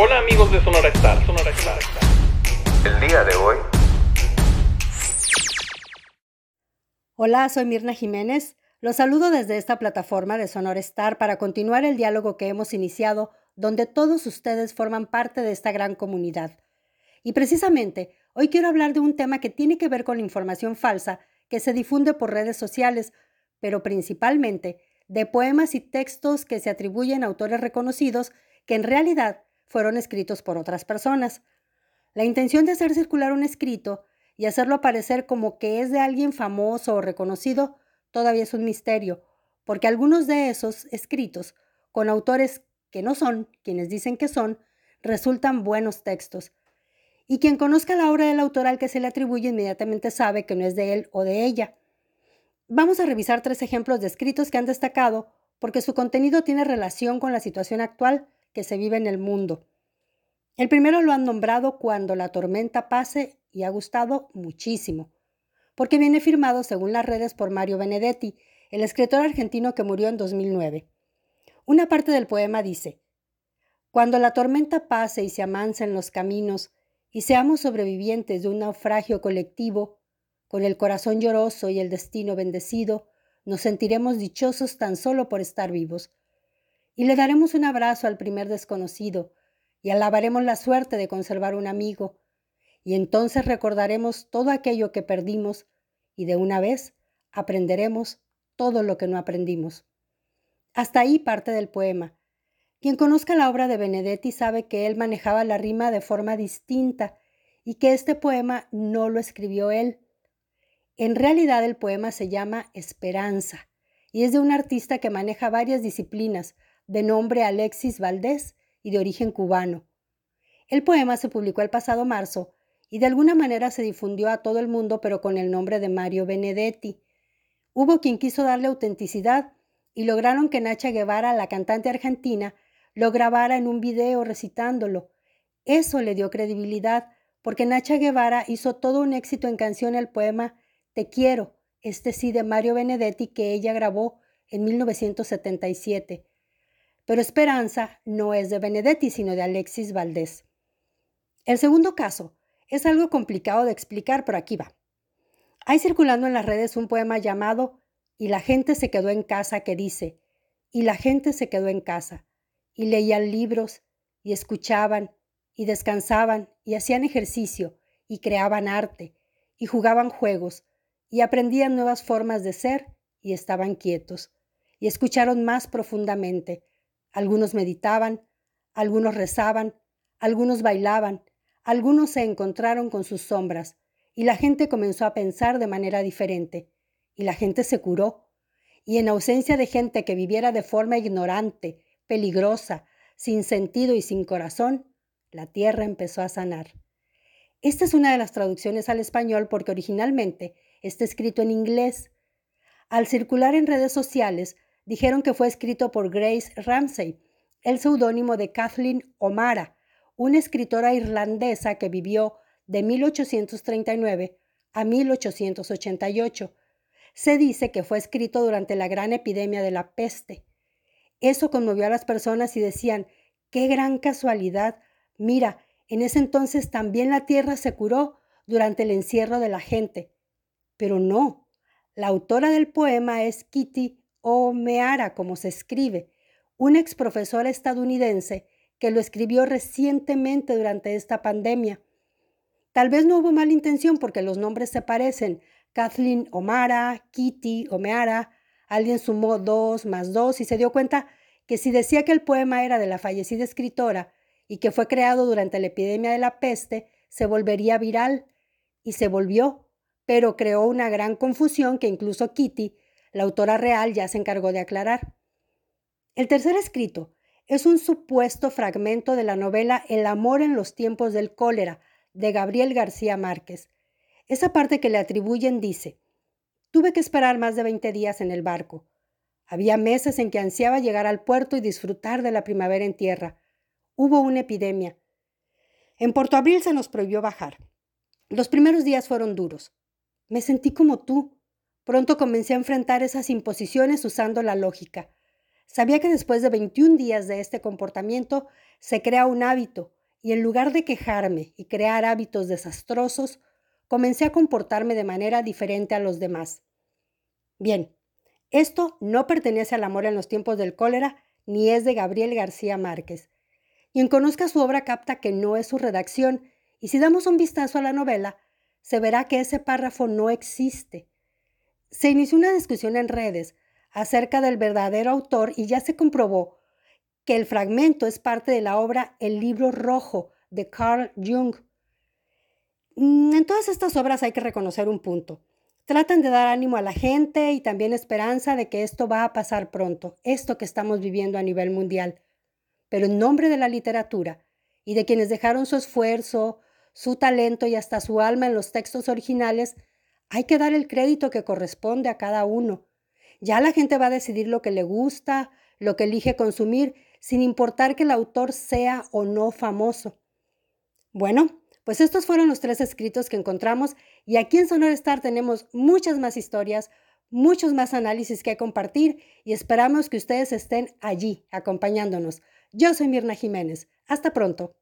Hola amigos de Sonora Star, Sonora Star. El día de hoy. Hola, soy Mirna Jiménez. Los saludo desde esta plataforma de Sonora Star para continuar el diálogo que hemos iniciado, donde todos ustedes forman parte de esta gran comunidad. Y precisamente, hoy quiero hablar de un tema que tiene que ver con la información falsa que se difunde por redes sociales, pero principalmente de poemas y textos que se atribuyen a autores reconocidos que en realidad fueron escritos por otras personas. La intención de hacer circular un escrito y hacerlo aparecer como que es de alguien famoso o reconocido todavía es un misterio, porque algunos de esos escritos, con autores que no son quienes dicen que son, resultan buenos textos. Y quien conozca la obra del autor al que se le atribuye inmediatamente sabe que no es de él o de ella. Vamos a revisar tres ejemplos de escritos que han destacado porque su contenido tiene relación con la situación actual que se vive en el mundo. El primero lo han nombrado Cuando la tormenta pase y ha gustado muchísimo, porque viene firmado según las redes por Mario Benedetti, el escritor argentino que murió en 2009. Una parte del poema dice, Cuando la tormenta pase y se amansen los caminos y seamos sobrevivientes de un naufragio colectivo, con el corazón lloroso y el destino bendecido, nos sentiremos dichosos tan solo por estar vivos y le daremos un abrazo al primer desconocido, y alabaremos la suerte de conservar un amigo, y entonces recordaremos todo aquello que perdimos, y de una vez aprenderemos todo lo que no aprendimos. Hasta ahí parte del poema. Quien conozca la obra de Benedetti sabe que él manejaba la rima de forma distinta y que este poema no lo escribió él. En realidad el poema se llama Esperanza y es de un artista que maneja varias disciplinas, de nombre Alexis Valdés y de origen cubano. El poema se publicó el pasado marzo y de alguna manera se difundió a todo el mundo, pero con el nombre de Mario Benedetti. Hubo quien quiso darle autenticidad y lograron que Nacha Guevara, la cantante argentina, lo grabara en un video recitándolo. Eso le dio credibilidad, porque Nacha Guevara hizo todo un éxito en canción el poema Te quiero, este sí de Mario Benedetti que ella grabó en 1977 pero Esperanza no es de Benedetti, sino de Alexis Valdés. El segundo caso es algo complicado de explicar, pero aquí va. Hay circulando en las redes un poema llamado Y la gente se quedó en casa que dice, y la gente se quedó en casa, y leían libros, y escuchaban, y descansaban, y hacían ejercicio, y creaban arte, y jugaban juegos, y aprendían nuevas formas de ser, y estaban quietos, y escucharon más profundamente, algunos meditaban, algunos rezaban, algunos bailaban, algunos se encontraron con sus sombras, y la gente comenzó a pensar de manera diferente, y la gente se curó, y en ausencia de gente que viviera de forma ignorante, peligrosa, sin sentido y sin corazón, la tierra empezó a sanar. Esta es una de las traducciones al español porque originalmente está escrito en inglés. Al circular en redes sociales, dijeron que fue escrito por Grace Ramsey, el seudónimo de Kathleen O'Mara, una escritora irlandesa que vivió de 1839 a 1888. Se dice que fue escrito durante la gran epidemia de la peste. Eso conmovió a las personas y decían, qué gran casualidad. Mira, en ese entonces también la tierra se curó durante el encierro de la gente. Pero no, la autora del poema es Kitty o Meara, como se escribe, una ex profesora estadounidense que lo escribió recientemente durante esta pandemia. Tal vez no hubo mala intención porque los nombres se parecen. Kathleen O'Mara, Kitty O'Meara, alguien sumó dos más dos y se dio cuenta que si decía que el poema era de la fallecida escritora y que fue creado durante la epidemia de la peste, se volvería viral. Y se volvió, pero creó una gran confusión que incluso Kitty la autora real ya se encargó de aclarar. El tercer escrito es un supuesto fragmento de la novela El amor en los tiempos del cólera de Gabriel García Márquez. Esa parte que le atribuyen dice, tuve que esperar más de 20 días en el barco. Había meses en que ansiaba llegar al puerto y disfrutar de la primavera en tierra. Hubo una epidemia. En Puerto Abril se nos prohibió bajar. Los primeros días fueron duros. Me sentí como tú, Pronto comencé a enfrentar esas imposiciones usando la lógica. Sabía que después de 21 días de este comportamiento se crea un hábito y en lugar de quejarme y crear hábitos desastrosos, comencé a comportarme de manera diferente a los demás. Bien, esto no pertenece al amor en los tiempos del cólera ni es de Gabriel García Márquez. Quien conozca su obra capta que no es su redacción y si damos un vistazo a la novela, se verá que ese párrafo no existe. Se inició una discusión en redes acerca del verdadero autor y ya se comprobó que el fragmento es parte de la obra El libro rojo de Carl Jung. Mm, en todas estas obras hay que reconocer un punto. Tratan de dar ánimo a la gente y también esperanza de que esto va a pasar pronto, esto que estamos viviendo a nivel mundial. Pero en nombre de la literatura y de quienes dejaron su esfuerzo, su talento y hasta su alma en los textos originales, hay que dar el crédito que corresponde a cada uno. Ya la gente va a decidir lo que le gusta, lo que elige consumir, sin importar que el autor sea o no famoso. Bueno, pues estos fueron los tres escritos que encontramos y aquí en Sonor Star tenemos muchas más historias, muchos más análisis que compartir y esperamos que ustedes estén allí acompañándonos. Yo soy Mirna Jiménez. Hasta pronto.